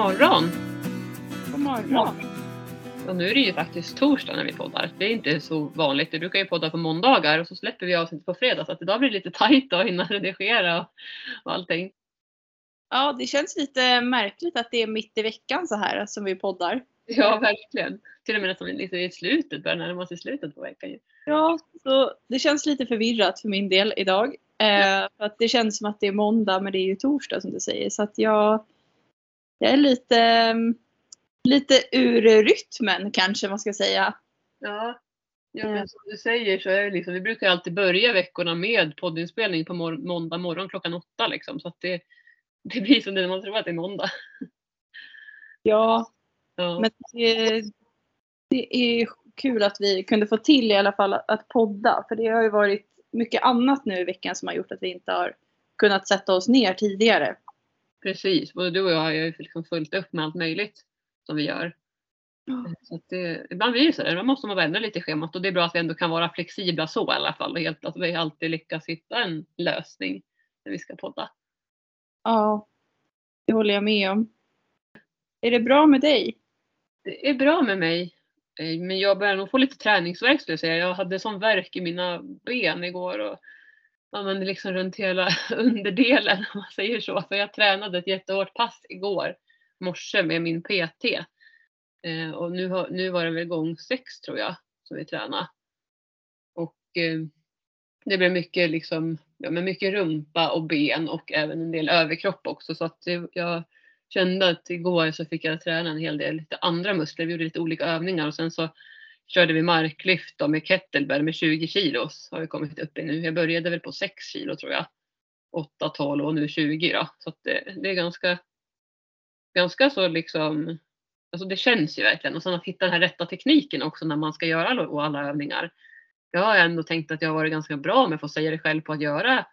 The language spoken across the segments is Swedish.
Morgon! God morgon. Och nu är det ju faktiskt torsdag när vi poddar. Det är inte så vanligt. Vi brukar ju podda på måndagar och så släpper vi avsnittet på fredag. Så att idag blir det lite tajt att hinna redigera och, allting. Ja, det känns lite märkligt att det är mitt i veckan så här som vi poddar. Ja, verkligen. Till och med nästan lite i slutet, börjar närma sig slutet på veckan. Ja, så det känns lite förvirrat för min del idag. Eh, för att det känns som att det är måndag men det är ju torsdag som du säger. Så att jag, jag är lite, mm, lite ur rytmen kanske man ska säga. Ja, ja men som du säger så är det liksom, vi brukar alltid börja veckorna med poddinspelning på mor- måndag morgon klockan åtta liksom. Så att det, det blir som det när man tror att det är måndag. Ja, Ja. men det, det är kul att vi kunde få till i alla fall att podda. För det har ju varit mycket annat nu i veckan som har gjort att vi inte har kunnat sätta oss ner tidigare. Precis, både du och jag har ju liksom följt upp med allt möjligt som vi gör. Så att det, ibland blir det så där, då måste man ändra lite i schemat och det är bra att vi ändå kan vara flexibla så i alla fall och helt, att vi alltid lyckas hitta en lösning när vi ska podda. Ja, det håller jag med om. Är det bra med dig? Det är bra med mig, eh, men jag börjar nog få lite träningsvärk skulle jag säga. Jag hade sån värk i mina ben igår och ja, men liksom runt hela underdelen om man säger så. För jag tränade ett jättehårt pass igår morse med min PT. Eh, och nu, har, nu var det väl gång sex tror jag som vi tränade. Och eh, det blev mycket liksom, ja men mycket rumpa och ben och även en del överkropp också så att det, jag kände att igår så fick jag träna en hel del lite andra muskler. Vi gjorde lite olika övningar och sen så körde vi marklyft då med kettlebell med 20 kilos har vi kommit upp i nu. Jag började väl på 6 kilo tror jag. 8, 12 och nu 20 då. Så att det, det är ganska, ganska så liksom, alltså det känns ju verkligen. Och sen att hitta den här rätta tekniken också när man ska göra alla, alla övningar. Jag har ändå tänkt att jag har varit ganska bra med, att få säga det själv, på att göra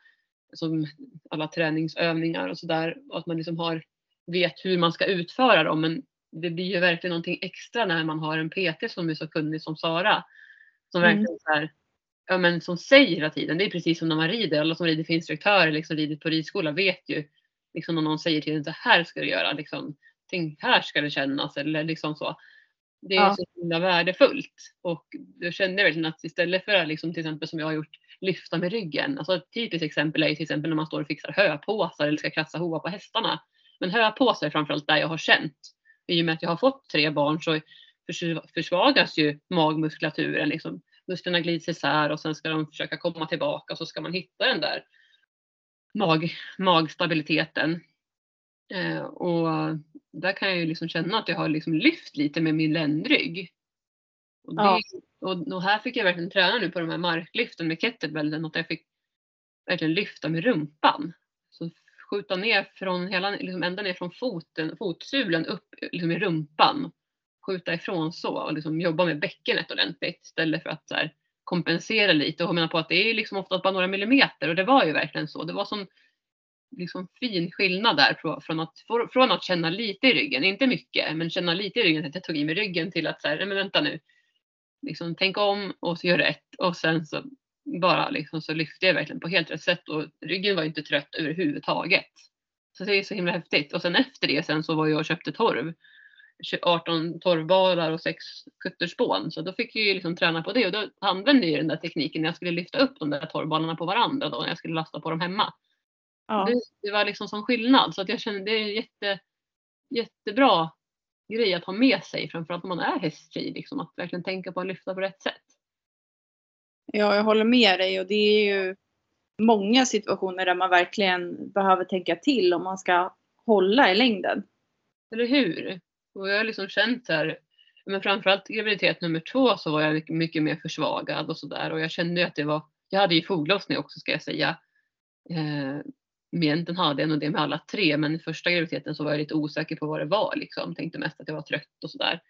som alla träningsövningar och sådär. Att man liksom har, vet hur man ska utföra dem. Men det blir ju verkligen någonting extra när man har en PT som är så kunnig som Sara. Som Mm. verkligen så här, ja, men som säger hela tiden. Det är precis som när man rider. Alla som rider för instruktörer, liksom rider på ridskola vet ju liksom när någon säger till en så här ska du göra. Liksom, tänk här ska det kännas eller liksom så. Det är Ja. så himla värdefullt. Och då kände jag verkligen att istället för att liksom, till exempel som jag har gjort lyfta med ryggen. Alltså ett typiskt exempel är ju till exempel när man står och fixar höpåsar eller ska kratsa hovar på hästarna. Men höpåsar är framförallt där jag har känt. I och med att jag har fått tre barn så förs- försvagas ju magmuskulaturen. Liksom. Musklerna glids isär och sen ska de försöka komma tillbaka och så ska man hitta den där mag, magstabiliteten. Eh, och där kan jag ju liksom känna att jag har liksom lyft lite med min ländrygg. Och, det, Ja. och, och här fick jag verkligen träna nu på de här marklyften med kettlebellen. Att jag fick verkligen lyfta med rumpan. Skjuta ner från hela, liksom ända ner från foten, fotsulen upp liksom i rumpan. Skjuta ifrån så och liksom jobba med bäckenet ordentligt istället för att så här, kompensera lite. Och jag menar på att det är liksom oftast bara några millimeter och det var ju verkligen så. Det var sån liksom fin skillnad där från att, från att känna lite i ryggen, inte mycket, men känna lite i ryggen, att jag tog i mig ryggen till att så här, nej men vänta nu, liksom tänk om och så gör rätt och sen så bara liksom så lyfte jag verkligen på helt rätt sätt och ryggen var inte trött överhuvudtaget. Så det är så himla häftigt. Och sen efter det sen så var jag och köpte torv. 18 torvbalar och 6 kutterspån. Så då fick jag ju liksom träna på det och då använde jag den där tekniken när jag skulle lyfta upp de där torvbalarna på varandra då när jag skulle lasta på dem hemma. Ja. Det, det var liksom som skillnad så att jag kände det är en jätte, jättebra grej att ha med sig framförallt om man är hästtjej. Liksom, att verkligen tänka på att lyfta på rätt sätt. Ja, jag håller med dig och det är ju många situationer där man verkligen behöver tänka till om man ska hålla i längden. Eller hur? Och jag har liksom känt så här, men framförallt graviditet nummer två så var jag mycket, mer försvagad och sådär och jag kände ju att det var, jag hade ju foglossning också ska jag säga. Eh, men egentligen hade jag nog det med alla tre men i första graviditeten så var jag lite osäker på vad det var liksom. Tänkte mest att jag var trött och sådär.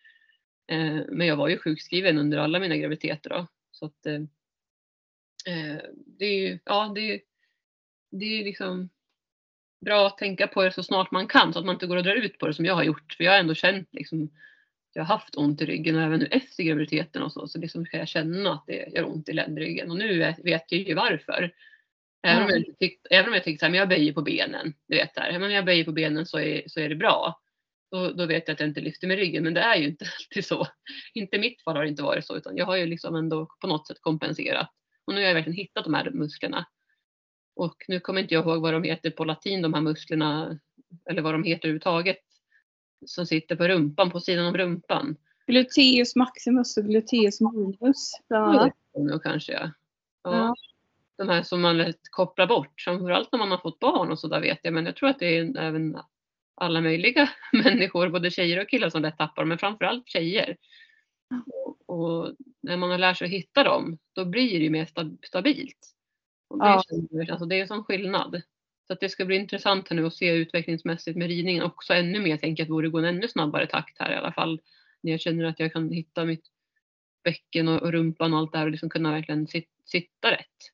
Eh, men jag var ju sjukskriven under alla mina graviditeter då. Så att eh, eh, det är ju, ja det är det är liksom bra att tänka på det så snart man kan så att man inte går och drar ut på det som jag har gjort. För jag har ändå känt liksom jag har haft ont i ryggen och även nu efter graviditeten och så. Så liksom kan jag känna att det gör ont i ländryggen och nu vet jag ju varför. Även om jag, inte tyckt, även om jag tänkte så här, men jag böjer på benen. Du vet där, men jag böjer på benen så är, så är det bra. då, då vet jag att jag inte lyfter med ryggen. Men det är ju inte alltid så. Inte mitt fall har det inte varit så utan jag har ju liksom ändå på något sätt kompenserat. Och nu har jag verkligen hittat de här musklerna. Och nu kommer inte jag ihåg vad de heter på latin de här musklerna eller vad de heter överhuvudtaget som sitter på rumpan, på sidan om rumpan. Gluteus maximus och gluteus minimus bland annat. Ja, kanske ja. ja. Ja. De här som man lätt kopplar bort, framförallt när man har fått barn och så där vet jag, men jag tror att det är även alla möjliga människor, både tjejer och killar som lätt tappar dem, men framförallt tjejer. Och, och när man har lärt sig att hitta dem, då blir det ju mer sta- stabilt. Och det, Ja. känner, alltså det är en sån skillnad. Så att det ska bli intressant här nu att se utvecklingsmässigt med ridningen också ännu mer. Jag tänker att det borde gå en ännu snabbare takt här i alla fall. När jag känner att jag kan hitta mitt bäcken och, och rumpan och allt det här och liksom kunna verkligen sit, sitta rätt.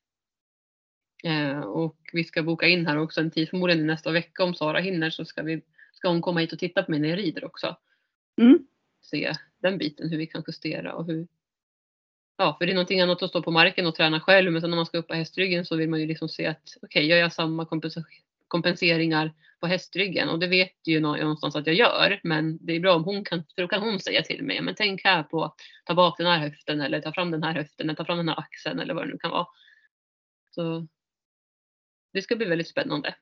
Eh, och vi ska boka in här också en tid, förmodligen nästa vecka om Sara hinner så ska, vi, ska hon komma hit och titta på mig när jag rider också. Mm. Se den biten, hur vi kan justera och hur Ja, för det är någonting annat att stå på marken och träna själv men sen när man ska upp på hästryggen så vill man ju liksom se att okej, gör jag samma kompenseringar på hästryggen och det vet ju nå- någonstans att jag gör men det är bra om hon kan, för då kan hon säga till mig, men tänk här på att ta bak den här höften eller ta fram den här höften eller ta fram den här axeln eller vad det nu kan vara. Så det ska bli väldigt spännande.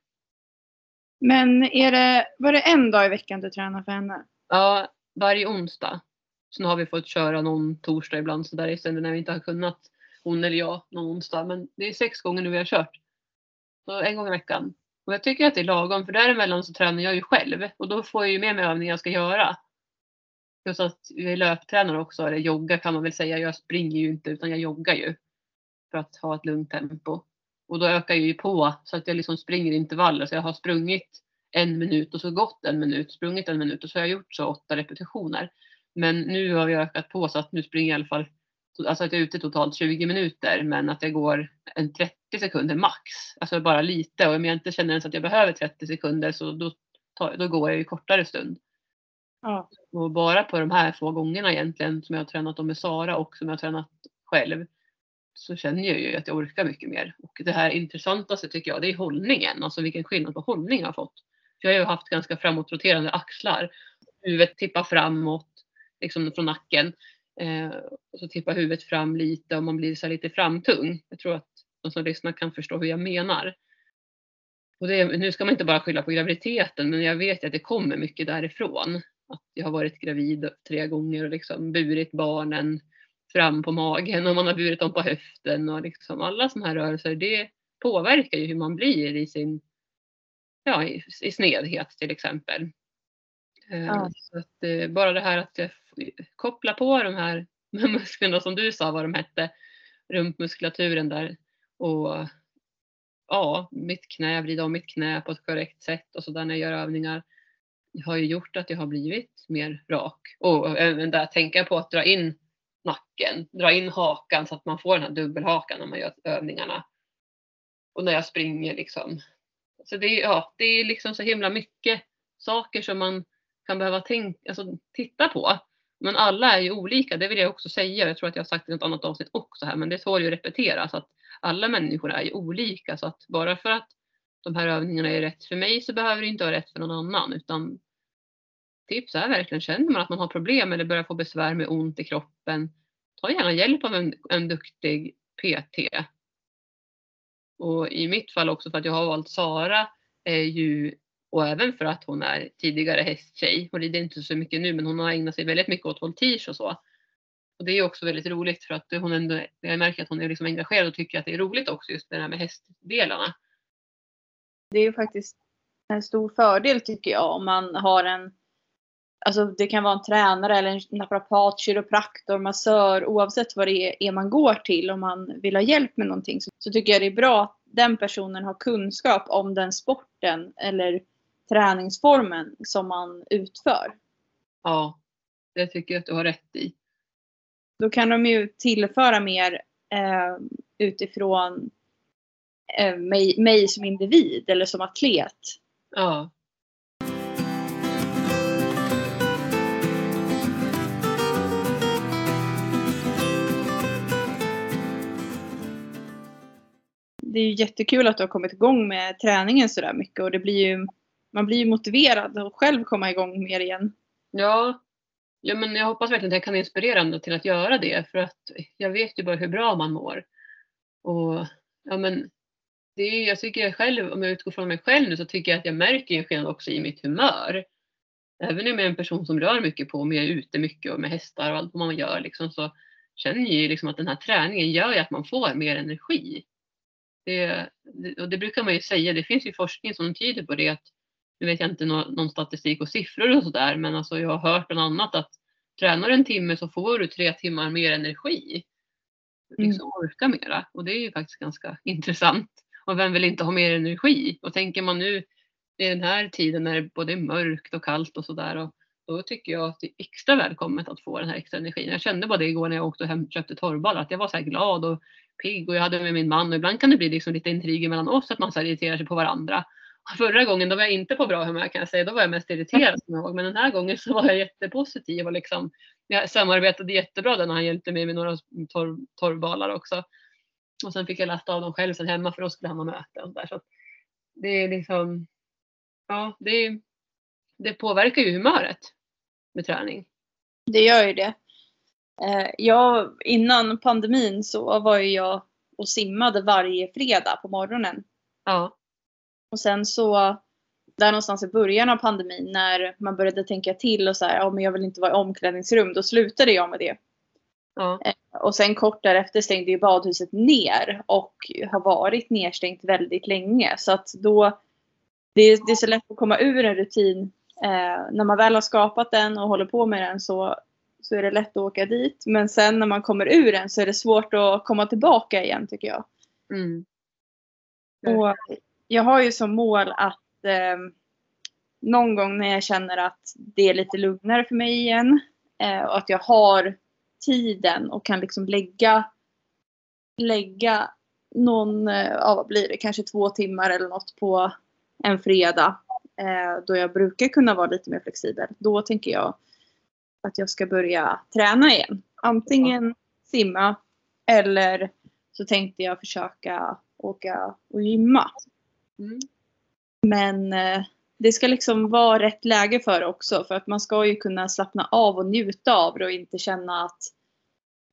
Men är det, var det en dag i veckan du tränar för henne? Ja, varje onsdag. Sen har vi fått köra någon torsdag ibland så där istället när vi inte har kunnat, hon eller jag, någon onsdag. Men det är sex gånger nu vi har kört. Så en gång i veckan. Och jag tycker att det är lagom för däremellan så tränar jag ju själv och då får jag ju med mig övningar jag ska göra. Plus att jag är löptränare också, eller jogga kan man väl säga. Jag springer ju inte utan jag joggar ju. För att ha ett lugnt tempo. Och då ökar jag ju på så att jag liksom springer intervaller. Så jag har sprungit en minut och så gått en minut, sprungit en minut och så har jag gjort så åtta repetitioner. Men nu har vi ökat på så att nu springer jag i alla fall, alltså att jag är ute totalt 20 minuter men att jag går en 30 sekunder max. Alltså bara lite och om jag inte känner ens att jag behöver 30 sekunder så då, då går jag ju kortare stund. Ja. Och bara på de här få gångerna egentligen som jag har tränat dem med Sara och som jag har tränat själv så känner jag ju att jag orkar mycket mer. Och det här intressantaste tycker jag det är hållningen, alltså vilken skillnad på hållning jag har fått. För jag har ju haft ganska framåtroterande axlar. Huvudet tippar framåt, liksom från nacken. Eh, och så tippar huvudet fram lite och man blir så här lite framtung. Jag tror att de som lyssnar kan förstå hur jag menar. Och det, nu ska man inte bara skylla på graviditeten men jag vet att det kommer mycket därifrån. Att jag har varit gravid tre gånger och liksom burit barnen fram på magen och man har burit dem på höften och liksom alla sådana här rörelser. Det påverkar ju hur man blir i sin ja, i, i snedhet till exempel. Eh, Ja. Så att, eh, bara det här att kopplar på de här musklerna som du sa vad de hette, rumpmuskulaturen där och ja, mitt knä, vrida om mitt knä på ett korrekt sätt och så där när jag gör övningar har ju gjort att jag har blivit mer rak. Och även där tänka på att dra in nacken, dra in hakan så att man får den här dubbelhakan när man gör övningarna. Och när jag springer liksom. Så det, är- ja, det är liksom så himla mycket saker som man kan behöva tänka, alltså, titta på. Men alla är ju olika, det vill jag också säga. Jag tror att jag har sagt det i något annat avsnitt också här, men det tål ju att repeteras. Att alla människor är ju olika, så att bara för att de här övningarna är rätt för mig så behöver det inte vara rätt för någon annan. Utan tips är verkligen, känner man att man har problem eller börjar få besvär med ont i kroppen, ta gärna hjälp av en, en duktig PT. Och i mitt fall också för att jag har valt Sara är ju, och även för att hon är tidigare hästtjej, Hon rider inte så mycket nu men hon har ägnat sig väldigt mycket åt voltige och så. Och det är också väldigt roligt för att hon ändå, jag märker att hon är liksom engagerad och tycker att det är roligt också just det här med hästdelarna. Det är ju faktiskt en stor fördel tycker jag om man har en Alltså det kan vara en tränare eller en naprapat, kiropraktor, massör oavsett vad det är man går till om man vill ha hjälp med någonting så, så tycker jag det är bra att den personen har kunskap om den sporten eller träningsformen som man utför. Ja, det tycker jag att du har rätt i. Då kan de ju tillföra mer eh, utifrån eh, mig, mig som individ eller som atlet. Ja. det är ju jättekul att du har kommit igång med träningen sådär mycket och det blir ju man blir ju motiverad att själv komma igång mer igen. Ja. ja, men jag hoppas verkligen att jag kan inspirera andra till att göra det för att jag vet ju bara hur bra man mår. Och ja, men det är, jag tycker jag själv, om jag utgår från mig själv nu så tycker jag att jag märker en skillnad också i mitt humör. Även om jag är en person som rör mycket på mig, är ute mycket och med hästar och allt vad man gör liksom, så känner jag ju liksom att den här träningen gör ju att man får mer energi. Det, och det brukar man ju säga, det finns ju forskning som tyder på det. Att, nu vet jag inte någon, någon statistik och siffror och sådär, men alltså jag har hört bland annat att tränar en timme så får du tre timmar mer energi. Liksom mm. orka mera. Och det är ju faktiskt ganska intressant. Och vem vill inte ha mer energi? Och tänker man nu i den här tiden när det både är mörkt och kallt och sådär. Då tycker jag att det är extra välkommet att få den här extra energin. Jag kände bara det igår när jag åkte och hem, köpte torrballar, att jag var så här glad och pigg och jag hade med min man och ibland kan det bli liksom lite intriger mellan oss att man så irriterar sig på varandra. Förra gången då var jag inte på bra humör kan jag säga, då var jag mest irriterad Men den här gången så var jag jättepositiv och liksom, jag samarbetade jättebra där när han hjälpte mig med några torv, torvbalar också. Och sen fick jag lasta av dem själv sen hemma för då skulle han ha möte och där. Så det är liksom, ja det, det påverkar ju humöret med träning. Det gör ju det. Eh, jag, innan pandemin så var ju jag och simmade varje fredag på morgonen. Ja. Och sen så där någonstans i början av pandemin när man började tänka till och så här, ja men jag vill inte vara i omklädningsrum, då slutade jag med det. Ja. Eh, och sen kort därefter stängde ju badhuset ner och har varit nedstängt väldigt länge. Så att då, det är, det är så lätt att komma ur en rutin. Eh, när man väl har skapat den och håller på med den så, så är det lätt att åka dit. Men sen när man kommer ur den så är det svårt att komma tillbaka igen tycker jag. Mm. Och jag har ju som mål att eh, någon gång när jag känner att det är lite lugnare för mig igen eh, och att jag har tiden och kan liksom lägga, lägga någon, eh, ja vad blir det, kanske två timmar eller något på en fredag. Eh, då jag brukar kunna vara lite mer flexibel. Då tänker jag att jag ska börja träna igen. Antingen simma eller så tänkte jag försöka åka och gymma. Mm. Men eh, det ska liksom vara rätt läge för det också. För att man ska ju kunna slappna av och njuta av det och inte känna att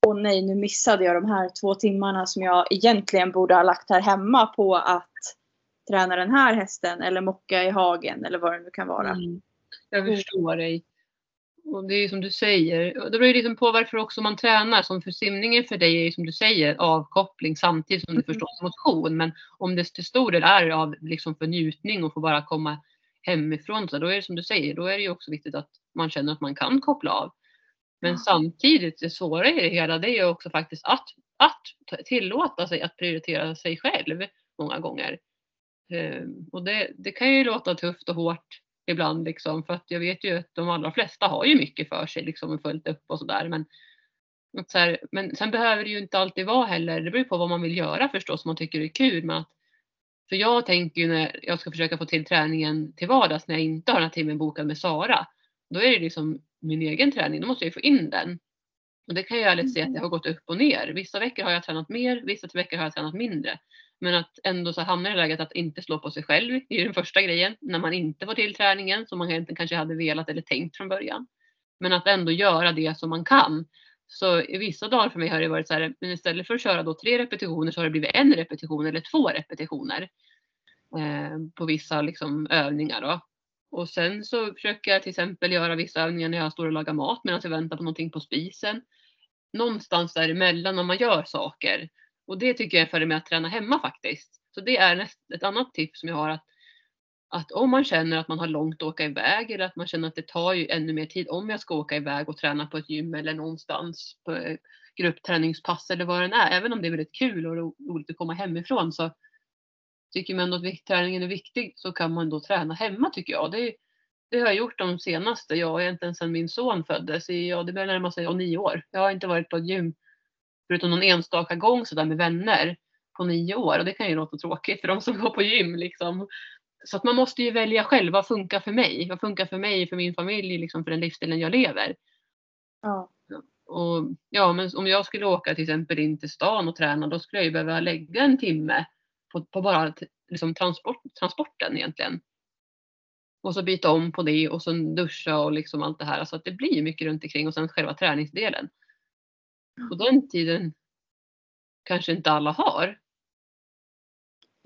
Åh nej, nu missade jag de här två timmarna som jag egentligen borde ha lagt här hemma på att träna den här hästen eller mocka i hagen eller vad det nu kan vara. Mm. Jag förstår dig. Och det är ju som du säger, det beror ju liksom på varför också man tränar. Som för simningen för dig är ju som du säger avkoppling samtidigt som det mm. förstås motion. Men om det till stor del är av liksom för njutning och få bara komma hemifrån så då är det som du säger, då är det ju också viktigt att man känner att man kan koppla av. Men ja. samtidigt det svåra i det hela det är ju också faktiskt att, att tillåta sig att prioritera sig själv många gånger. Um, och det, det kan ju låta tufft och hårt ibland liksom för att jag vet ju att de allra flesta har ju mycket för sig liksom och följt upp och sådär. Men, så men sen behöver det ju inte alltid vara heller, det beror på vad man vill göra förstås, som man tycker är kul. Men att, för jag tänker ju när jag ska försöka få till träningen till vardags när jag inte har den här timmen bokad med Sara. Då är det liksom min egen träning, då måste jag få in den. Och det kan jag ärligt se att det har gått upp och ner. Vissa veckor har jag tränat mer, vissa veckor har jag tränat mindre. Men att ändå så hamna i läget att inte slå på sig själv, det är den första grejen. När man inte får till träningen som man egentligen kanske hade velat eller tänkt från början. Men att ändå göra det som man kan. Så i vissa dagar för mig har det varit så här, men istället för att köra då tre repetitioner så har det blivit en repetition eller två repetitioner. Eh, på vissa liksom övningar då. Och sen så försöker jag till exempel göra vissa övningar när jag står och lagar mat medan jag väntar på någonting på spisen. Någonstans däremellan när man gör saker. Och det tycker jag är fördel med att träna hemma faktiskt. Så det är ett annat tips som jag har. att att om man känner att man har långt att åka iväg eller att man känner att det tar ju ännu mer tid om jag ska åka iväg och träna på ett gym eller någonstans på eh, gruppträningspass eller vad det är. Även om det är väldigt kul och roligt att komma hemifrån så tycker man att träningen är viktig så kan man då träna hemma tycker jag. Det, det har jag gjort de senaste, ja egentligen sedan min son föddes. I, ja, det börjar närma sig nio år. Jag har inte varit på ett gym förutom någon enstaka gång sådär med vänner på nio år och det kan ju låta tråkigt för de som går på gym liksom. Så att man måste ju välja själv, vad funkar för mig? Vad funkar för mig, för min familj, liksom för den livsstilen jag lever? Ja. Och ja, men om jag skulle åka till exempel in till stan och träna, då skulle jag ju behöva lägga en timme på, på bara liksom transport, transporten egentligen. Och så byta om på det och sen duscha och liksom allt det här. Så att det blir mycket runt omkring och sen själva träningsdelen. Och den tiden kanske inte alla har.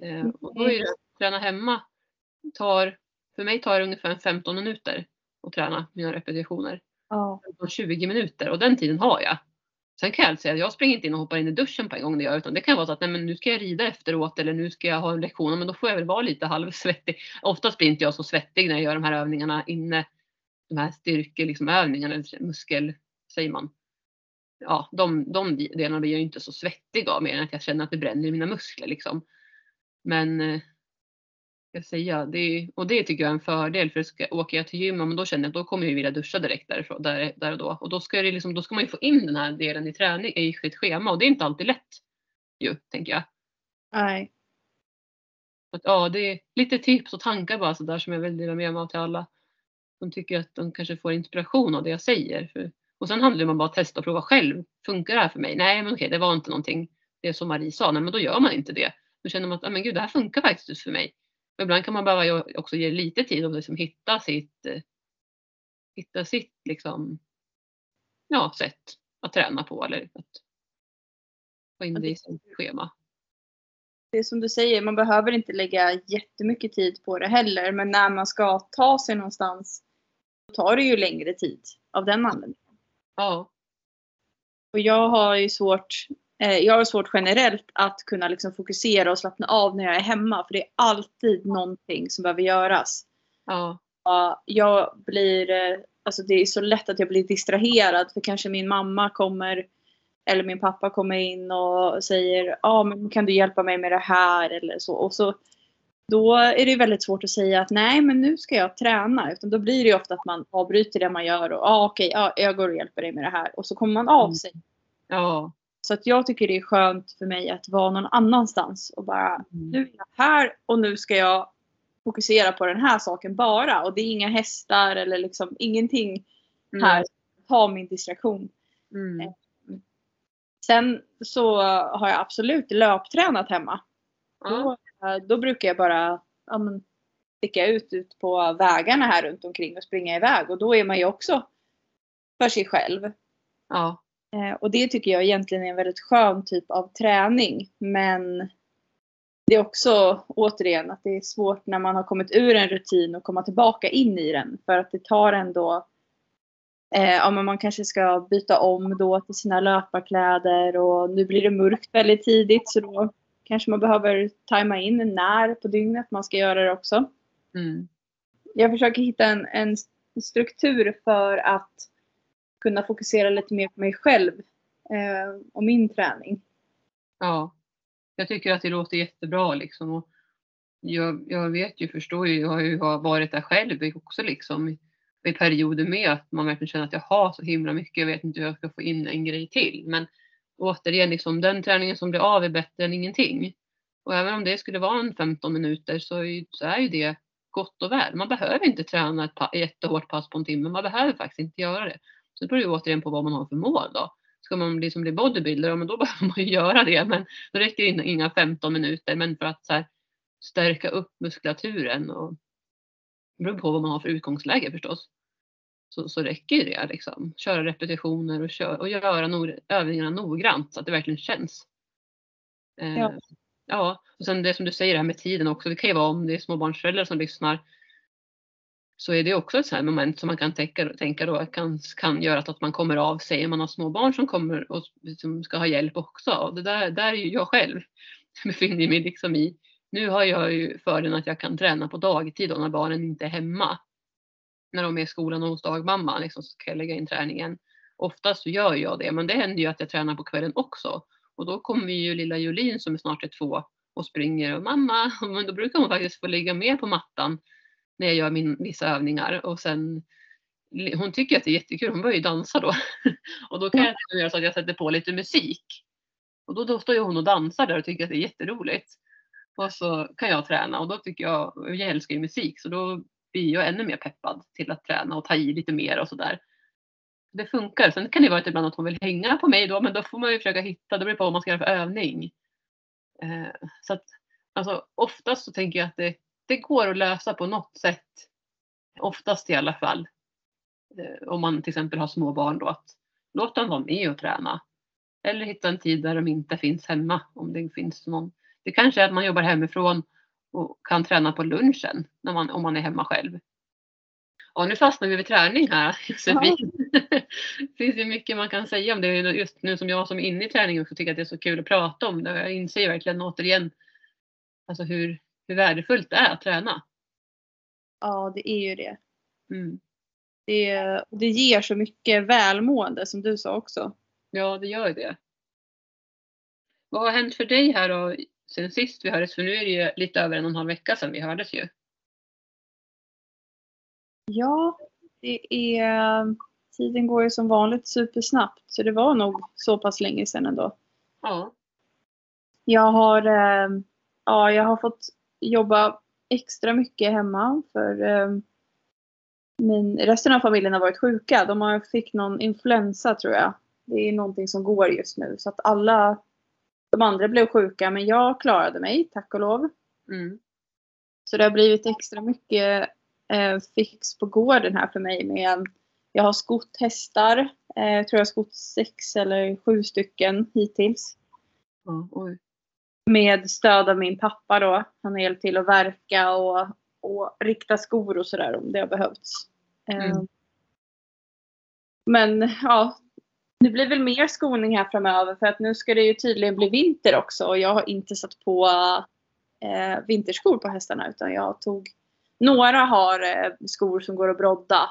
Eh, och då är det att träna hemma tar, för mig tar det ungefär 15 minuter att träna mina repetitioner. Ja. 20 minuter och den tiden har jag. Sen kan jag säga att jag springer inte in och hoppar in i duschen på en gång det gör utan det kan vara så att nej, men nu ska jag rida efteråt eller nu ska jag ha en lektion men då får jag väl vara lite halvsvettig. Oftast blir inte jag så svettig när jag gör de här övningarna inne. De här styrke, liksom övningarna, eller muskel, säger man. Ja, de, de delarna blir jag inte så svettig av mer än att jag känner att det bränner i mina muskler liksom. Men eh, jag säga, det, och det tycker jag är en fördel för ska, åker jag till gymmet men då känner jag att då kommer jag vilja duscha direkt därifrån, där, där och då. Och då ska, det liksom, då ska man ju få in den här delen i träning i sitt schema och det är inte alltid lätt ju, tänker jag. Nej. Att, ja, det är lite tips och tankar bara sådär som jag vill dela med mig av till alla. De tycker att de kanske får inspiration av det jag säger. För, och sen handlar det om att bara testa och prova själv. Funkar det här för mig? Nej, men okej, det var inte någonting. Det som Marie sa, nej men då gör man inte det. Då känner man att, men gud, det här funkar faktiskt för mig. Och ibland kan man behöva också ge lite tid och liksom hitta sitt, eh, hitta sitt liksom, ja, sätt att träna på eller att få in det i sitt schema. Det är som du säger, man behöver inte lägga jättemycket tid på det heller. Men när man ska ta sig någonstans då tar det ju längre tid av den anledningen. Ja. Och jag har ju svårt, eh, jag har svårt generellt att kunna liksom fokusera och slappna av när jag är hemma. För det är alltid någonting som behöver göras. Ja. Ja, jag blir, eh, alltså det är så lätt att jag blir distraherad för kanske min mamma kommer eller min pappa kommer in och säger ja ah, men kan du hjälpa mig med det här eller så. Och så då är det väldigt svårt att säga att nej men nu ska jag träna. Utan då blir det ju ofta att man avbryter det man gör och ja ah, okej, okay, ah, jag går och hjälper dig med det här. Och så kommer man av sig. Ja. Så att jag tycker det är skönt för mig att vara någon annanstans och bara Mm. nu är jag här och nu ska jag fokusera på den här saken bara. Och det är inga hästar eller liksom ingenting här som tar min distraktion. Mm. Sen så har jag absolut löptränat hemma. Då, eh, då brukar jag bara ja, men, sticka ut, ut på vägarna här runt omkring och springa iväg. Och då är man ju också för sig själv. Ja. Eh, och det tycker jag egentligen är en väldigt skön typ av träning. Men det är också återigen att det är svårt när man har kommit ur en rutin och komma tillbaka in i den. För att det tar ändå Eh, ja, men man kanske ska byta om då till sina löparkläder och nu blir det mörkt väldigt tidigt så då kanske man behöver tajma in när på dygnet man ska göra det också. Mm. Jag försöker hitta en, en struktur för att kunna fokusera lite mer på mig själv eh, och min träning. Ja. Jag tycker att det låter jättebra liksom. Och jag, jag vet ju, förstår ju, jag har ju varit där själv också liksom i, perioder med att man verkligen känner att jag har så himla mycket, jag vet inte hur jag ska få in en grej till. Men återigen, liksom, den träningen som blir av är bättre än ingenting. Och även om det skulle vara en 15 minuter så är, ju- så är ju det gott och väl. Man behöver inte träna ett pa- jättehårt pass på en timme, man behöver faktiskt inte göra det. Så det beror ju återigen på vad man har för mål då. Ska man liksom bli bodybuilder, ja men då behöver man ju göra det. Men då räcker det inga 15 minuter. Men för att så här, stärka upp muskulaturen och det beror på vad man har för utgångsläge förstås. Så, så räcker det liksom. Köra repetitioner och, kör, och göra no, övningarna noggrant så att det verkligen känns. Eh, Ja. ja. Och sen det som du säger det här med tiden också. Det kan ju vara om det är småbarnsföräldrar som lyssnar. Så är det också ett sånt moment som man kan tänka, tänka då kan, kan göra att man kommer av sig. Man har små barn som kommer och som ska ha hjälp också. Och det där, där är ju jag själv befinner mig liksom i. Nu har jag ju fördelen att jag kan träna på dagtid då när barnen inte är hemma. När de är i skolan och hos dagmamma liksom, så kan jag lägga in träningen. Oftast så gör jag det, men det händer ju att jag tränar på kvällen också. Och då kommer ju lilla Julin som är snart är två och springer och mamma, men då brukar hon faktiskt få ligga med på mattan när jag gör min, vissa övningar och sen hon tycker att det är jättekul, hon börjar ju dansa då. Och då kan jag göra så att jag sätter på lite musik. Och då, då står ju hon och dansar där och tycker att det är jätteroligt. Och så kan jag träna och då tycker jag, jag älskar ju musik så då blir jag ännu mer peppad till att träna och ta i lite mer och sådär. Det funkar. Sen kan det vara att ibland att hon vill hänga på mig då men då får man ju försöka hitta, det beror på vad man ska göra för övning. Eh, så att alltså oftast så tänker jag att det, det går att lösa på något sätt Oftast i alla fall. Eh, om man till exempel har små barn då att låt dem vara med och träna. Eller hitta en tid där de inte finns hemma om det finns någon. Det kanske är att man jobbar hemifrån och kan träna på lunchen när man, om man är hemma själv. Ja, nu fastnar vi vid träning här Josefin. Ja. det finns ju mycket man kan säga om det. Just nu som jag som är inne i träning också tycker att det är så kul att prata om det. Jag inser verkligen återigen alltså hur, hur värdefullt det är att träna. Ja, det är ju det. Mm. Det, det ger så mycket välmående som du sa också. Ja, det gör det. Vad har hänt för dig här då sen sist vi hördes? För nu är det ju lite över en och en halv vecka sedan vi hördes ju. Ja, det är, tiden går ju som vanligt supersnabbt så det var nog så pass länge sedan ändå. Ja. Jag har, eh, ja, jag har fått jobba extra mycket hemma för eh, min, resten av familjen har varit sjuka. De har fick någon influensa tror jag. Det är någonting som går just nu så att alla de andra blev sjuka men jag klarade mig tack och lov. Mm. Så det har blivit extra mycket eh, fix på gården här för mig med jag har skott hästar. Eh, jag tror jag har skott sex eller sju stycken hittills. Mm, med stöd av min pappa då. Han har hjälpt till att verka och, och rikta skor och sådär om det har behövts. Eh, mm. Men ja, det blir väl mer skoning här framöver för att nu ska det ju tydligen bli vinter också och jag har inte satt på eh, vinterskor på hästarna utan jag tog några har eh, skor som går att brodda.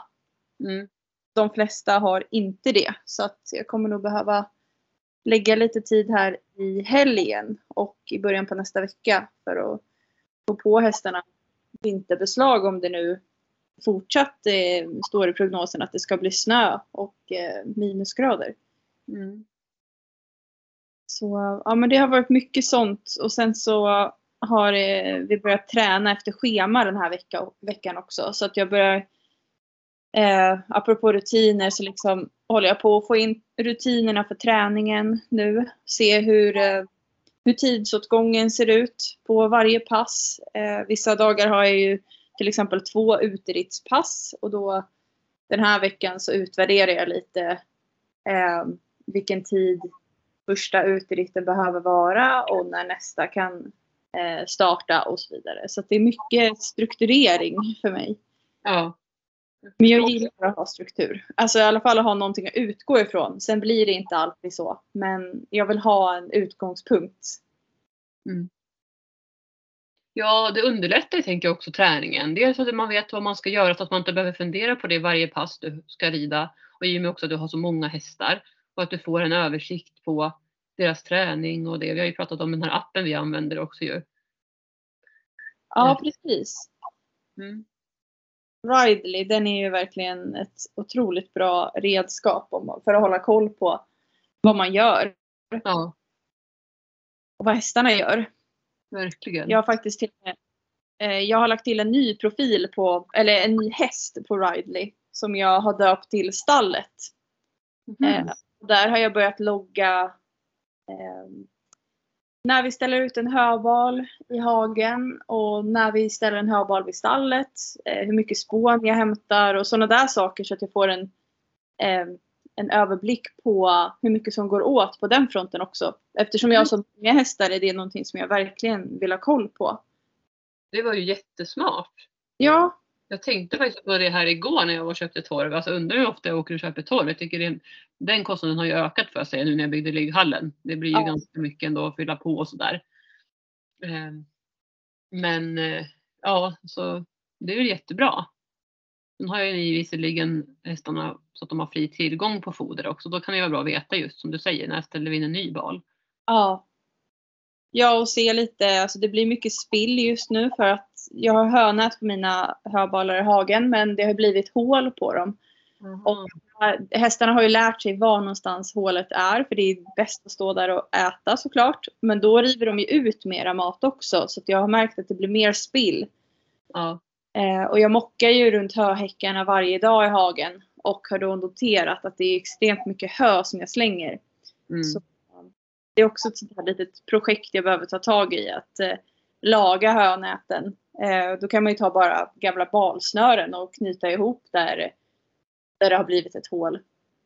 Mm. De flesta har inte det så att jag kommer nog behöva lägga lite tid här i helgen och i början på nästa vecka för att få på hästarna vinterbeslag om det nu fortsatt eh, står i prognosen att det ska bli snö och eh, minusgrader. Mm. Så ja men det har varit mycket sånt och sen så har eh, vi börjat träna efter schema den här vecka, veckan också så att jag börjar eh, apropå rutiner så liksom håller jag på att få in rutinerna för träningen nu. Se hur, eh, hur tidsåtgången ser ut på varje pass. Eh, vissa dagar har jag ju till exempel två uteridspass och då den här veckan så utvärderar jag lite eh, vilken tid första uteritten behöver vara och när nästa kan eh, starta och så vidare. Så det är mycket strukturering för mig. Ja. Men jag gillar att ha struktur. Alltså i alla fall att ha någonting att utgå ifrån. Sen blir det inte alltid så. Men jag vill ha en utgångspunkt. Mm. Ja, det underlättar tänker jag också träningen. Dels att man vet vad man ska göra så att man inte behöver fundera på det varje pass du ska rida. Och i och med också att du har så många hästar. Och att du får en översikt på deras träning och det. Vi har ju pratat om den här appen vi använder också ju. Ja, precis. Mm. Ridley, den är ju verkligen ett otroligt bra redskap för att hålla koll på vad man gör. Ja. Och vad hästarna gör. Verkligen. Jag har faktiskt till eh, jag har lagt till en ny profil på, eller en ny häst på Ridley som jag har döpt till stallet. Mm. Där har jag börjat logga eh, när vi ställer ut en höbal i hagen och när vi ställer en höbal vid stallet. Eh, hur mycket spån jag hämtar och sådana där saker så att jag får en, eh, en överblick på hur mycket som går åt på den fronten också. Eftersom jag har så många hästar är det någonting som jag verkligen vill ha koll på. Det var ju jättesmart. Ja. Jag tänkte faktiskt på det här igår när jag var och köpte torv. Alltså undrar hur ofta jag åker och köper torv. Jag tycker det, den kostnaden har ju ökat för sig nu när jag byggde ligghallen. Det blir ju Ja. ganska mycket ändå att fylla på och sådär. Eh, Men eh, ja, så det är väl jättebra. Sen har jag ju visserligen hästarna så att de har fri tillgång på foder också. Då kan det vara bra att veta just som du säger, när ställer vi in en ny bal? Ja. Ja och se lite, alltså det blir mycket spill just nu för att jag har hönät på mina höbalar i hagen men det har blivit hål på dem. Och hästarna har ju lärt sig var någonstans hålet är för det är bäst att stå där och äta såklart. Men då river de ju ut mera mat också så jag har märkt att det blir mer spill. Ja. Eh, och jag mockar ju runt höhäckarna varje dag i hagen och har då noterat att det är extremt mycket hö som jag slänger. Mm. Så, det är också ett sånt här litet projekt jag behöver ta tag i att eh, laga hönäten Eh, då kan man ju ta bara gamla balsnören och knyta ihop där, där det har blivit ett hål.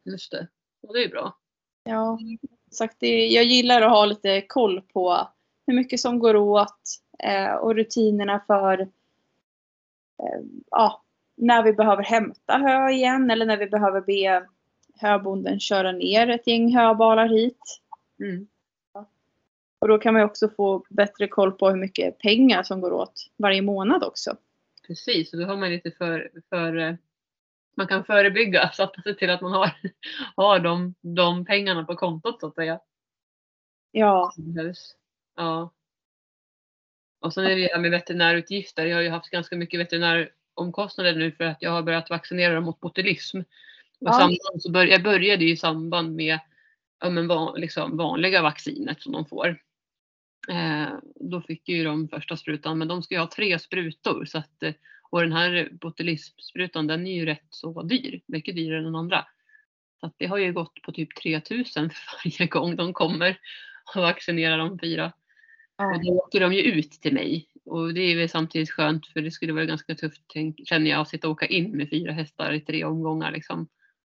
Just det. Och det är bra. Ja, sagt det, jag gillar att ha lite koll på hur mycket som går åt eh, och rutinerna för eh, ja, när vi behöver hämta hö igen eller när vi behöver be höbonden köra ner ett gäng höbalar hit. Mm. Och då kan man också få bättre koll på hur mycket pengar som går åt varje månad också. Precis, och då har man lite för, för eh, man kan förebygga så att ser till att man har, har de, de pengarna på kontot så att säga. Ja, Ja. Och sen är det det här med veterinärutgifter. Jag har ju haft ganska mycket veterinäromkostnader nu för att jag har börjat vaccinera dem mot botulism. Och Ja. så bör, jag började i samband med ja, men van, liksom vanliga vaccinet som de får. Eh, då fick ju de första sprutan, men de ska ju ha tre sprutor. Så att, eh, och den här botulismsprutan den är ju rätt så dyr, mycket dyrare än den andra. Så att det har ju gått på typ 3000 för varje gång de kommer och vaccinerar de fyra. Och då åker de ju ut till mig. Och det är väl samtidigt skönt för det skulle vara ganska tufft känner jag att sitta och åka in med fyra hästar i tre omgångar liksom.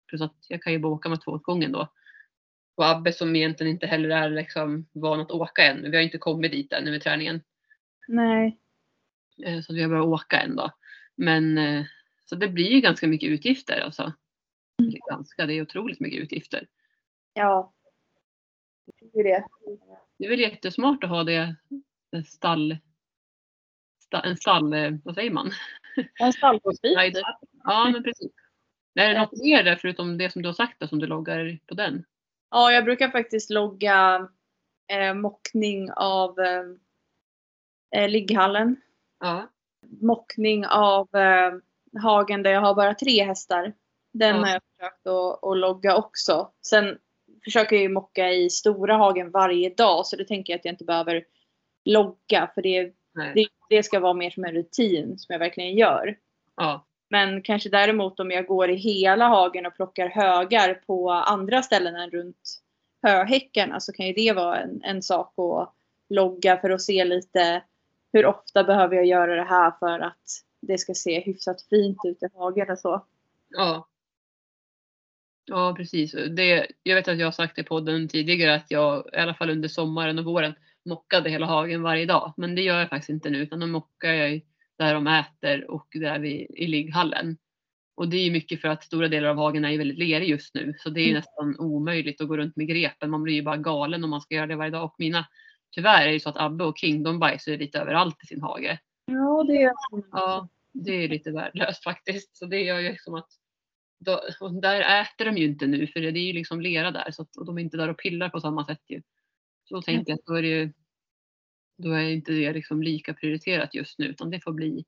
Plus att jag kan ju bara åka med två åt gången då. Och Abbe som egentligen inte heller är liksom van att åka än. Vi har inte kommit dit ännu med träningen. nej. Eh, Så vi har bara åka en dag. Men eh, så det blir ju ganska mycket utgifter alltså. Eller ganska, det är otroligt mycket utgifter. Ja. Det är det. Det är väl jättesmart att ha det stall, sta, en stall, eh, vad säger man? En stallgårdsbil. Nej, Ja men precis. Är det något mer där förutom det som du har sagt då, som du loggar på den? Ja, jag brukar faktiskt logga eh, mockning av eh, eh, ligghallen. Ja. Mockning av eh, hagen där jag har bara tre hästar. Den Ja. har jag försökt att, att logga också. Sen försöker jag ju mocka i stora hagen varje dag så det tänker jag att jag inte behöver logga för det, det, det ska vara mer som en rutin som jag verkligen gör. Ja. Men kanske däremot om jag går i hela hagen och plockar högar på andra ställen än runt höhäckarna så kan ju det vara en, en sak att logga för att se lite hur ofta behöver jag göra det här för att det ska se hyfsat fint ut i hagen och så. Ja. Ja precis. Det, jag vet att jag har sagt i podden tidigare att jag i alla fall under sommaren och våren mockade hela hagen varje dag. Men det gör jag faktiskt inte nu utan då mockar jag där de äter och där vid, i ligghallen. Och det är mycket för att stora delar av hagen är väldigt lerig just nu. Så det är Mm. nästan omöjligt att gå runt med grepen. Man blir ju bara galen om man ska göra det varje dag. Och mina, tyvärr är det ju så att Abbe och King de bajsar lite överallt i sin hage. Ja, det är Ja, det är lite värdelöst faktiskt. Så det gör ju liksom att då, och där äter de ju inte nu för det är ju liksom lera där så att, och de är inte där och pillar på samma sätt ju. Så då tänker jag att då är det ju då är inte det liksom lika prioriterat just nu utan det får bli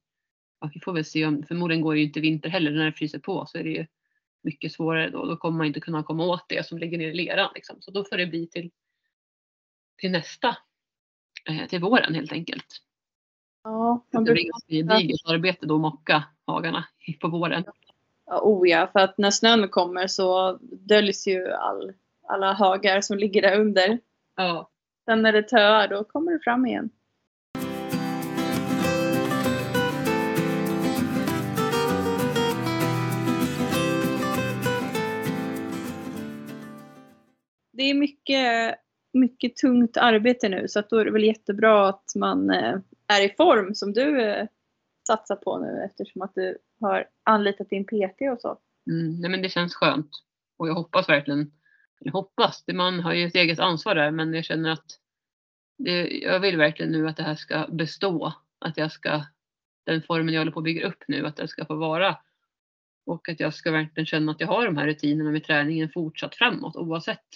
ja, vi får väl se om förmodligen går det ju inte vinter heller när det fryser på så är det ju mycket svårare då. Då kommer man inte kunna komma åt det som ligger ner i leran liksom. Så då får det bli till till nästa eh, till våren helt enkelt. Ja, man Det brukar, blir ganska gediget arbete då att mocka hagarna på våren. ja, oh ja, för att när snön kommer så döljs ju all, alla högar som ligger där under. Ja, Sen när det töar då kommer det fram igen. Det är mycket, mycket tungt arbete nu så att då är det väl jättebra att man eh, är i form som du eh, satsar på nu eftersom att du har anlitat din PT och så. mm, nej men det känns skönt. Och jag hoppas verkligen, hoppas, det man har ju ett eget ansvar där men jag känner att det, jag vill verkligen nu att det här ska bestå. Att jag ska, den formen jag håller på att bygga upp nu, att det ska få vara. Och att jag ska verkligen känna att jag har de här rutinerna med träningen fortsatt framåt oavsett.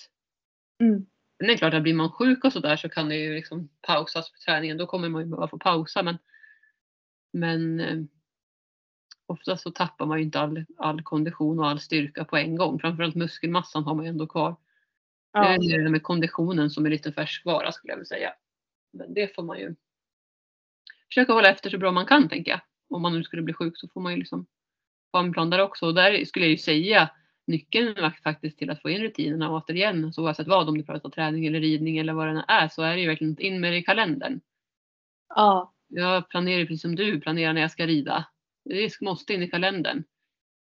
Mm. Men det är klart att blir man sjuk och sådär så kan det ju liksom pausas på träningen. Då kommer man ju behöva få pausa men men eh, oftast så tappar man ju inte all, all kondition och all styrka på en gång. Framförallt muskelmassan har man ju ändå kvar. Det Ja. är mer det med konditionen som är lite färskvara skulle jag vilja säga. Men det får man ju försöka hålla efter så bra man kan tänker jag. Om man nu skulle bli sjuk så får man ju liksom ha en plan där också. Och där skulle jag ju säga nyckeln är faktiskt till att få in rutinerna återigen. Så oavsett vad, om du pratar träning eller ridning eller vad det är, så är det ju verkligen in med det i kalendern. ja. jag planerar precis som du planerar när jag ska rida. Det måste in i kalendern.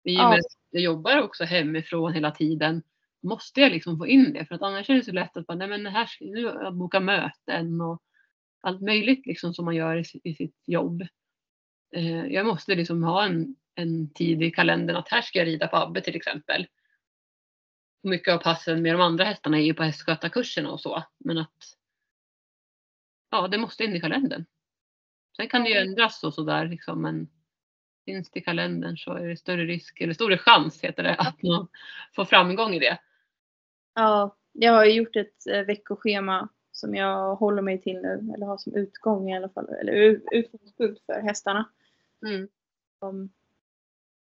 I och med att jag jobbar också hemifrån hela tiden måste jag liksom få in det för att annars är det så lätt att bara, nej men här ska, nu bokat möten och allt möjligt liksom som man gör i, si- i sitt jobb. Eh, jag måste liksom ha en, en tid i kalendern att här ska jag rida på Abbe till exempel. Mycket av passen med de andra hästarna är ju på hästskötarkurserna och så. Men att ja, det måste in i kalendern. Sen kan det ju ändras och sådär liksom, men finns det i kalendern så är det större risk, eller större chans heter det, att man får framgång i det. Ja, jag har ju gjort ett eh, veckoschema som jag håller mig till nu, eller har som utgång i alla fall, eller utgångspunkt för hästarna. Mm.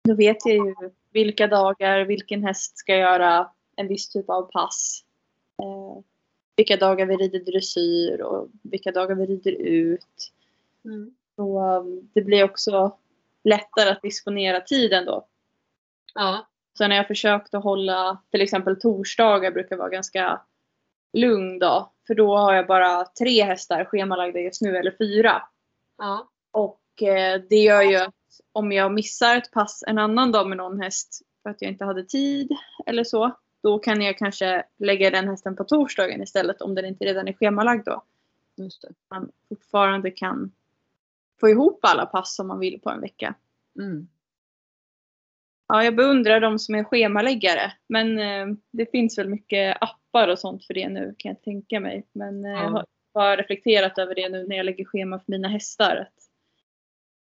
Då vet jag ju vilka dagar vilken häst ska göra en viss typ av pass. Eh, vilka dagar vi rider dressyr och vilka dagar vi rider ut. Mm. Så um, det blir också lättare att disponera tiden då. Ja, Sen har jag försökt att hålla, till exempel torsdagar brukar vara ganska lugn dag. För då har jag bara tre hästar schemalagda just nu, eller fyra. ja, Och eh, det gör ju att om jag missar ett pass en annan dag med någon häst för att jag inte hade tid eller så. Då kan jag kanske lägga den hästen på torsdagen istället om den inte redan är schemalagd då. just det. Man fortfarande kan få ihop alla pass som man vill på en vecka. Mm. Ja, jag beundrar de som är schemaläggare. Men eh, det finns väl mycket appar och sånt för det nu kan jag tänka mig. Men eh, jag Ja. har bara reflekterat över det nu när jag lägger schema för mina hästar. Att,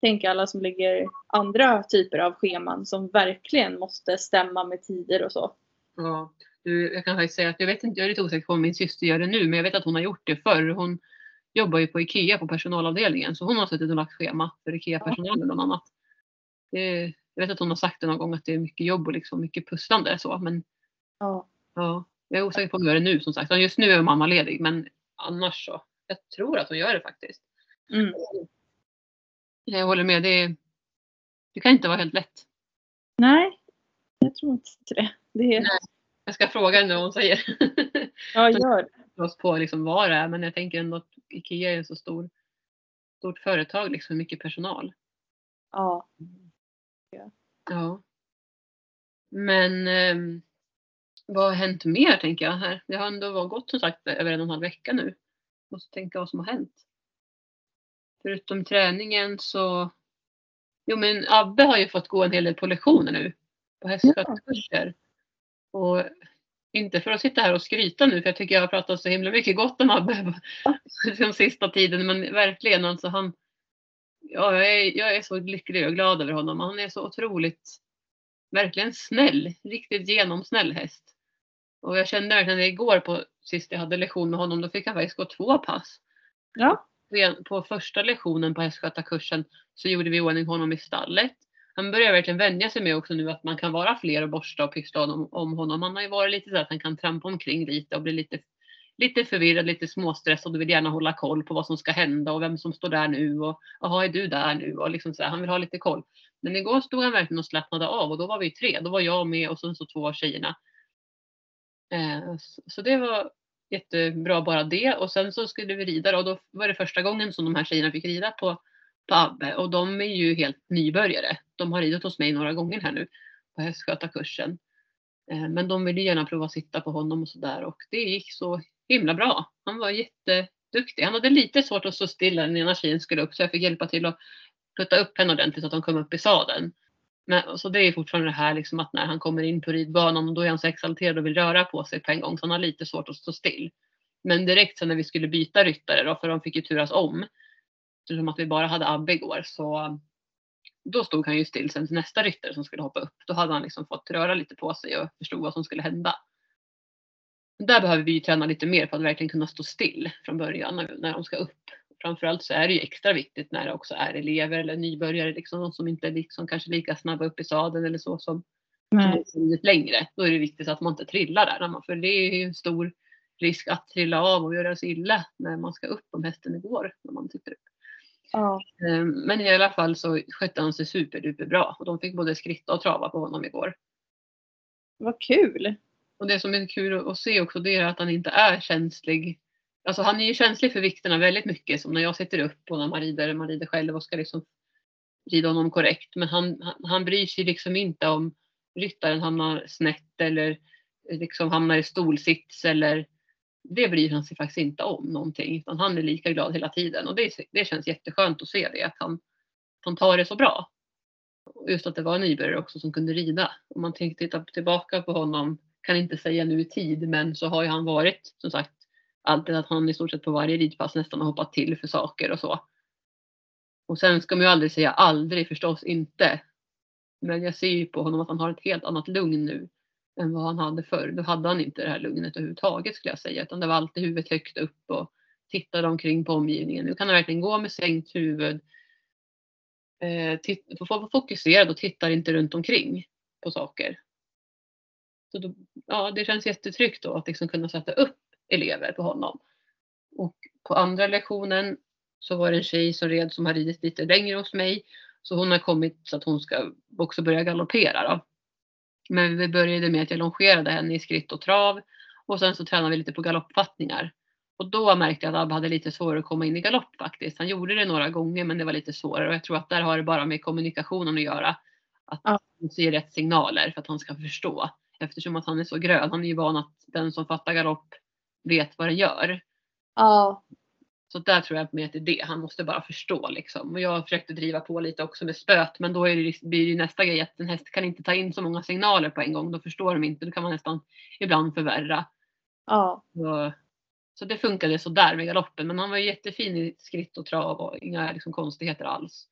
tänk alla som lägger andra typer av scheman som verkligen måste stämma med tider och så. Ja. Du, jag kan faktiskt säga att jag vet inte, jag är lite osäker på om min syster gör det nu, men jag vet att hon har gjort det förr. Hon jobbar ju på IKEA på personalavdelningen, så hon har suttit och lagt schema för IKEA-personalen bland annat. Det, jag vet att hon har sagt det någon gång att det är mycket jobb och liksom mycket pusslande så, men Ja. ja, jag är osäker på om hon gör det nu som sagt. Just nu är mamma ledig, men annars så. Jag tror att hon gör det faktiskt. Mm. Jag håller med, det, det kan inte vara helt lätt. Nej, jag tror inte det. det är, Nej. Jag ska fråga henne vad hon säger. ja, gör det. på liksom vad det är, men jag tänker ändå att IKEA är en så stor, stort företag, liksom mycket personal. Ja. Ja. Men ehm, vad har hänt mer tänker jag här? Det har ändå gått som sagt över en och en halv vecka nu. Måste tänka vad som har hänt. Förutom träningen så Jo men Abbe har ju fått gå en hel del på lektioner nu. På hästskötarkurser. Och inte för att sitta här och skryta nu för jag tycker jag har pratat så himla mycket gott om Abbe den sista tiden men verkligen alltså han Ja, jag är, jag är så lycklig och glad över honom. Han är så otroligt verkligen snäll. Riktigt genomsnäll häst. Och jag kände verkligen igår på sist jag hade lektion med honom, då fick han faktiskt gå två pass. Ja. På första lektionen på hästskötarkursen så gjorde vi ordning honom i stallet. Han börjar verkligen vänja sig med också nu att man kan vara fler och borsta och pyssla om, om honom. Han har ju varit lite så att han kan trampa omkring lite och bli lite, lite förvirrad, lite småstressad och vill gärna hålla koll på vad som ska hända och vem som står där nu och jaha är du där nu och liksom så här, han vill ha lite koll. Men igår stod han verkligen och slappnade av och då var vi tre. Då var jag med och sen så två av tjejerna. Eh, så- så det var jättebra bara det och sen så skulle vi rida då, och då var det första gången som de här tjejerna fick rida på, på Abbe och de är ju helt nybörjare. De har ridit hos mig några gånger här nu på hästskötarkursen. Eh, men de ville gärna prova att sitta på honom och sådär och det gick så himla bra. Han var jätteduktig. Han hade lite svårt att stå stilla när den ena tjejen skulle upp så jag fick hjälpa till att putta upp henne ordentligt så att hon kom upp i sadeln. Men, så det är fortfarande det här liksom att när han kommer in på ridbanan och då är han så exalterad och vill röra på sig på en gång så han har lite svårt att stå still. Men direkt sen när vi skulle byta ryttare då, för de fick ju turas om. Eftersom att vi bara hade Abbe igår så då stod han ju still sen till nästa ryttare som skulle hoppa upp. Då hade han liksom fått röra lite på sig och förstod vad som skulle hända. Där behöver vi ju träna lite mer för att verkligen kunna stå still från början när, när de ska upp. Framförallt så är det ju extra viktigt när det också är elever eller nybörjare, liksom, de som inte är liksom kanske lika snabba upp i sadeln eller så som, som Nej. har ridit längre. Då är det viktigt att man inte trillar där, för det är ju en stor risk att trilla av och göra sig illa när man ska upp om hästen går. När man sitter upp. Ja. Eh, Men i alla fall så skötte han sig superduper bra och de fick både skritta och trava på honom igår. Vad kul. Och det som är kul att se också det är att han inte är känslig. alltså han är ju känslig för vikterna väldigt mycket som när jag sitter upp och när man rider, man rider själv och ska liksom rida honom korrekt. Men han, han, han bryr sig liksom inte om ryttaren hamnar snett eller liksom hamnar i stolsits eller det bryr han sig faktiskt inte om någonting. Utan han är lika glad hela tiden och det, det känns jätteskönt att se det. Att han, han tar det så bra. Just att det var en nybörjare också som kunde rida. Om man tänker titta tillbaka på honom, kan inte säga nu i tid, men så har ju han varit som sagt alltid att han i stort sett på varje ridpass nästan har hoppat till för saker och så. Och sen ska man ju aldrig säga aldrig förstås inte. Men jag ser ju på honom att han har ett helt annat lugn nu än vad han hade förr. Då hade han inte det här lugnet överhuvudtaget skulle jag säga. Utan det var alltid huvudet högt upp och tittade omkring på omgivningen. Nu kan han verkligen gå med sänkt huvud. Eh, vara fokuserad och tittar inte runt omkring på saker. Så då, ja, det känns jättetryggt då att liksom kunna sätta upp elever på honom. Och på andra lektionen så var det en tjej som red som har ridit lite längre hos mig. Så hon har kommit så att hon ska också börja galoppera. Då. Men vi började med att jag longerade henne i skritt och trav och sen så tränade vi lite på galoppfattningar. Och då märkte jag att Abbe hade lite svårare att komma in i galopp faktiskt. Han gjorde det några gånger men det var lite svårare och jag tror att där har det bara med kommunikationen att göra. Att ja. han ser rätt signaler för att han ska förstå. Eftersom att han är så grön. Han är ju van att den som fattar galopp vet vad den gör. Ja. Så där tror jag med det är det. Han måste bara förstå liksom. Och jag försökte driva på lite också med spöt. Men då är det, blir det nästa grej att en häst kan inte ta in så många signaler på en gång. Då förstår de inte. Då kan man nästan ibland förvärra. Ja. Så, så det funkade så där med galoppen. Men han var jättefin i skritt och trav och inga liksom, konstigheter alls.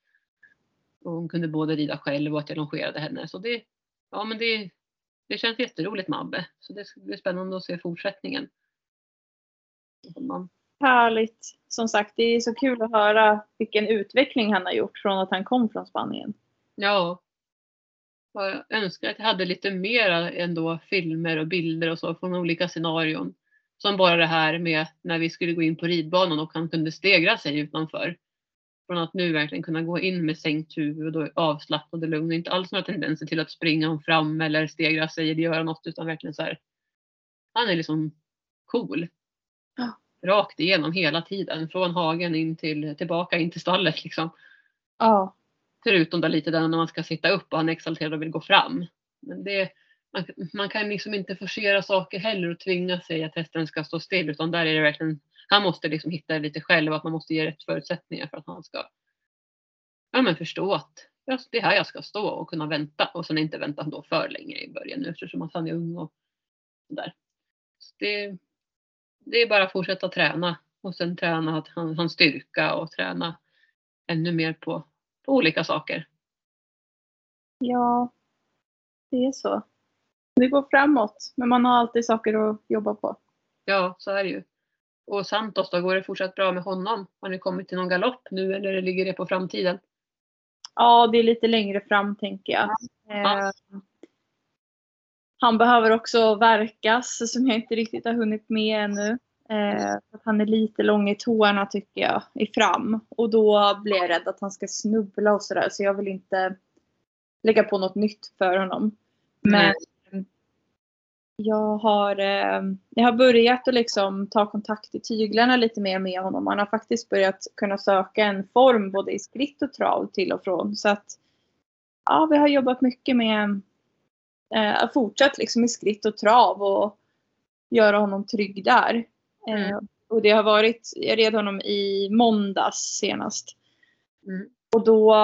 Och hon kunde både rida själv och att jag longerade henne. Så det, ja, men det, det känns jätteroligt med Abbe. Så det blir spännande att se fortsättningen. Härligt. Som sagt, det är så kul att höra vilken utveckling han har gjort från att han kom från Spanien. Ja. Jag önskar att jag hade lite mer ändå filmer och bilder och så från olika scenarion. Som bara det här med när vi skulle gå in på ridbanan och han kunde stegra sig utanför. Från att nu verkligen kunna gå in med sänkt huvud och avslappnad och lugn. Inte alls några tendenser till att springa fram eller stegra sig eller göra något utan verkligen så här. Han är liksom cool. Rakt igenom hela tiden. Från hagen in till, tillbaka in till stallet liksom. Ja. Förutom där lite där när man ska sitta upp och han är exalterad och vill gå fram. Men det, man, man kan liksom inte forcera saker heller och tvinga sig att hästen ska stå still utan där är det verkligen han måste liksom hitta det lite själv att man måste ge rätt förutsättningar för att han ska ja, men förstå att det är här jag ska stå och kunna vänta och sen inte vänta då för länge i början nu eftersom att han är ung och sådär. Så det, det är bara att fortsätta träna och sen träna hans han styrka och träna ännu mer på, på olika saker. Ja, det är så. Det går framåt, men man har alltid saker att jobba på. Ja, så är det ju. Och Santos då, går det fortsatt bra med honom? Har ni kommit till någon galopp nu eller ligger det på framtiden? Ja, det är lite längre fram tänker jag. Ja. Eh, han behöver också verkas som jag inte riktigt har hunnit med ännu. Eh, han är lite lång i tårna tycker jag, i fram. Och då blir jag rädd att han ska snubbla och sådär. Så jag vill inte lägga på något nytt för honom. Men mm. jag, har, eh, jag har börjat att liksom ta kontakt i tyglarna lite mer med honom. Han har faktiskt börjat kunna söka en form både i skritt och trav till och från. Så att ja, vi har jobbat mycket med eh, fortsatt liksom i skritt och trav och göra honom trygg där. Mm. Eh, och det har varit, jag red honom i måndags senast. Mm. Och då,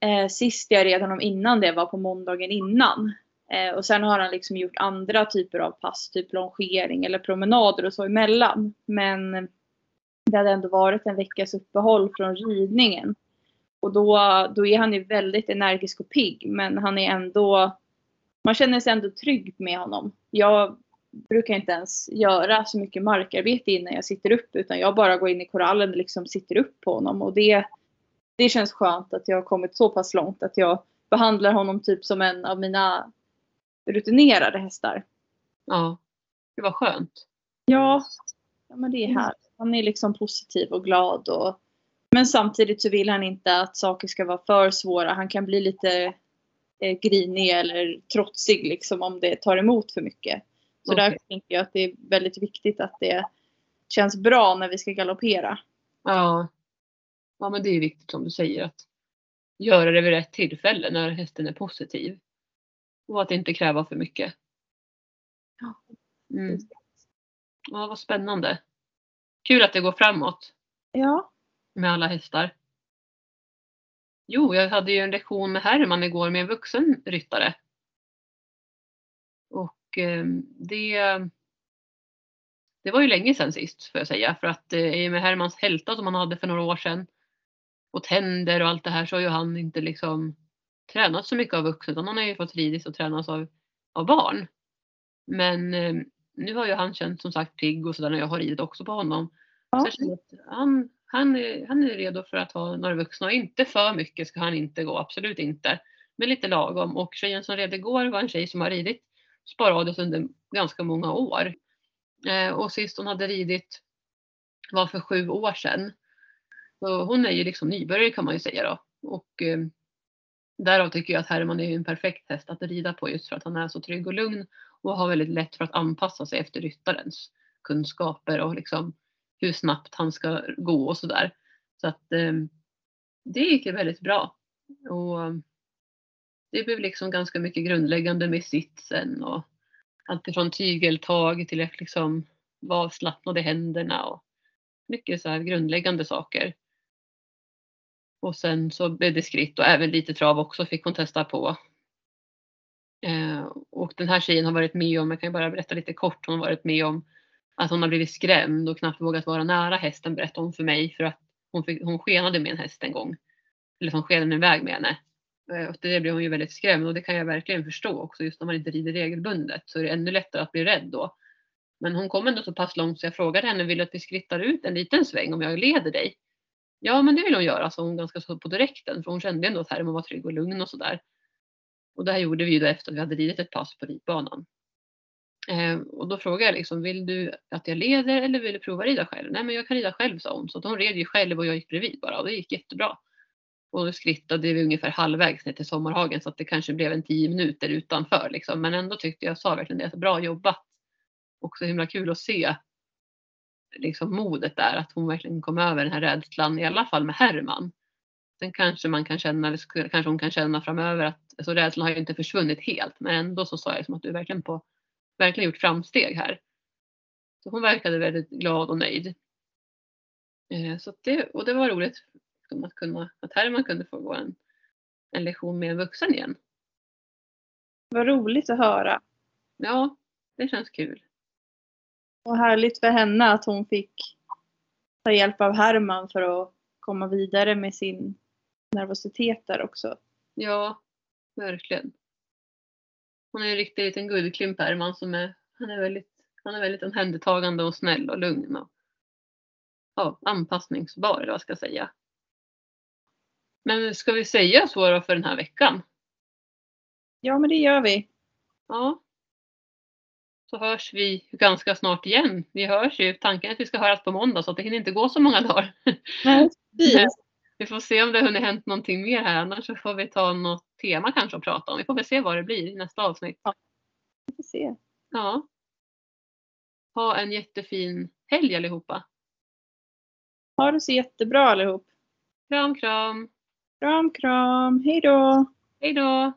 eh, sist jag red honom innan det var på måndagen innan. Eh, och sen har han liksom gjort andra typer av pass, typ longering eller promenader och så emellan. Men det hade ändå varit en veckas uppehåll från ridningen. Och då, då är han ju väldigt energisk och pigg men han är ändå man känner sig ändå trygg med honom. Jag brukar inte ens göra så mycket markarbete innan jag sitter upp utan jag bara går in i korallen och liksom sitter upp på honom och det, det känns skönt att jag har kommit så pass långt att jag behandlar honom typ som en av mina rutinerade hästar. Ja, det var skönt. Ja, ja men det är här. Han är liksom positiv och glad och men samtidigt så vill han inte att saker ska vara för svåra. Han kan bli lite eh, grinig eller trotsig liksom om det tar emot för mycket. Så okay. där tänker jag att det är väldigt viktigt att det känns bra när vi ska galoppera. Ja. Ja men det är viktigt som du säger att göra det vid rätt tillfälle när hästen är positiv. Och att inte kräva för mycket. Mm. Ja vad spännande. Kul att det går framåt Ja, med alla hästar. Jo, jag hade ju en lektion med Herman igår med en vuxen ryttare. Och eh, det, det var ju länge sedan sist får jag säga. För att eh, i och med Hermans hälta som han hade för några år sedan och tänder och allt det här så har ju han inte liksom tränat så mycket av vuxen utan han har ju fått ridit och tränats av, av barn. Men eh, nu har ju han känt som sagt pigg och sådär när jag har ridit också på honom. Ja. Så jag känner att han, han, är, han är redo för att ha några vuxna och inte för mycket ska han inte gå, absolut inte. Men lite lagom och tjejen som red igår var en tjej som har ridit sporadiskt under ganska många år. Eh, och sist hon hade ridit var för sju år sedan. Så hon är ju liksom nybörjare kan man ju säga då. Och eh, därav tycker jag att Herman är en perfekt häst att rida på just för att han är så trygg och lugn och har väldigt lätt för att anpassa sig efter ryttarens kunskaper och liksom hur snabbt han ska gå och sådär. Så att eh, det gick ju väldigt bra. Och ehm, det blev liksom ganska mycket grundläggande med sitsen och allt ifrån tygeltag till att liksom vara avslappnad i händerna och mycket så här grundläggande saker. Och sen så blev det skritt och även lite trav också fick hon testa på. Eh, och den här tjejen har varit med om, jag kan ju bara berätta lite kort, hon har varit med om att hon har blivit skrämd och knappt vågat vara nära hästen berättade hon för mig för att hon, fick, hon skenade med en häst en gång. Eller hon skenade iväg med henne. Eh, och det blev hon ju väldigt skrämd och det kan jag verkligen förstå också. Just när man inte rider regelbundet så är det ännu lättare att bli rädd då. Men hon kom ändå så pass långt så jag frågade henne, vill du att vi skrittar ut en liten sväng om jag leder dig? Ja men det vill hon göra, sa hon ganska så på direkten för hon kände ändå att Herman var trygg och lugn och sådär. Och det här gjorde vi ju då efter att vi hade ridit ett pass på ridbanan. Eh, och då frågade jag liksom, vill du att jag leder eller vill du prova rida själv? Nej men jag kan rida själv sa hon. Så hon red ju själv och jag gick bredvid bara och det gick jättebra. Och då skrittade vi ungefär halvvägs ner till Sommarhagen så att det kanske blev en tio minuter utanför liksom. Men ändå tyckte jag sa verkligen det, så bra jobbat. Och så himla kul att se liksom modet där, att hon verkligen kom över den här rädslan, i alla fall med Herman. Sen kanske man kan känna, eller kanske hon kan känna framöver att alltså rädslan har ju inte försvunnit helt, men ändå så sa jag liksom att du är verkligen på, verkligen gjort framsteg här. Så hon verkade väldigt glad och nöjd. Eh, Så det, och det var roligt att, kunna, att Herman kunde få gå en, en lektion med en vuxen igen. vad roligt att höra. Ja, det känns kul. Och härligt för henne att hon fick ta hjälp av Herman för att komma vidare med sin nervositet där också. Ja, verkligen. Hon är en riktig liten guldklimp Herman som är, han är väldigt, han är väldigt omhändertagande och snäll och lugn och ja, anpassningsbar eller vad jag ska säga. Men ska vi säga så då för den här veckan? Ja, men det gör vi. Ja. Så hörs vi ganska snart igen. Vi hörs ju, tanken är att vi ska höras på måndag så att det hinner inte gå så många dagar. Nej, precis. Vi får se om det hunnit hänt någonting mer här annars så får vi ta något tema kanske att prata om. Vi får väl se vad det blir i nästa avsnitt. Vi får se. Ja. Ha en jättefin helg allihopa. Ha det så jättebra allihop. Kram kram. Kram, kram. Hej då! Hej då.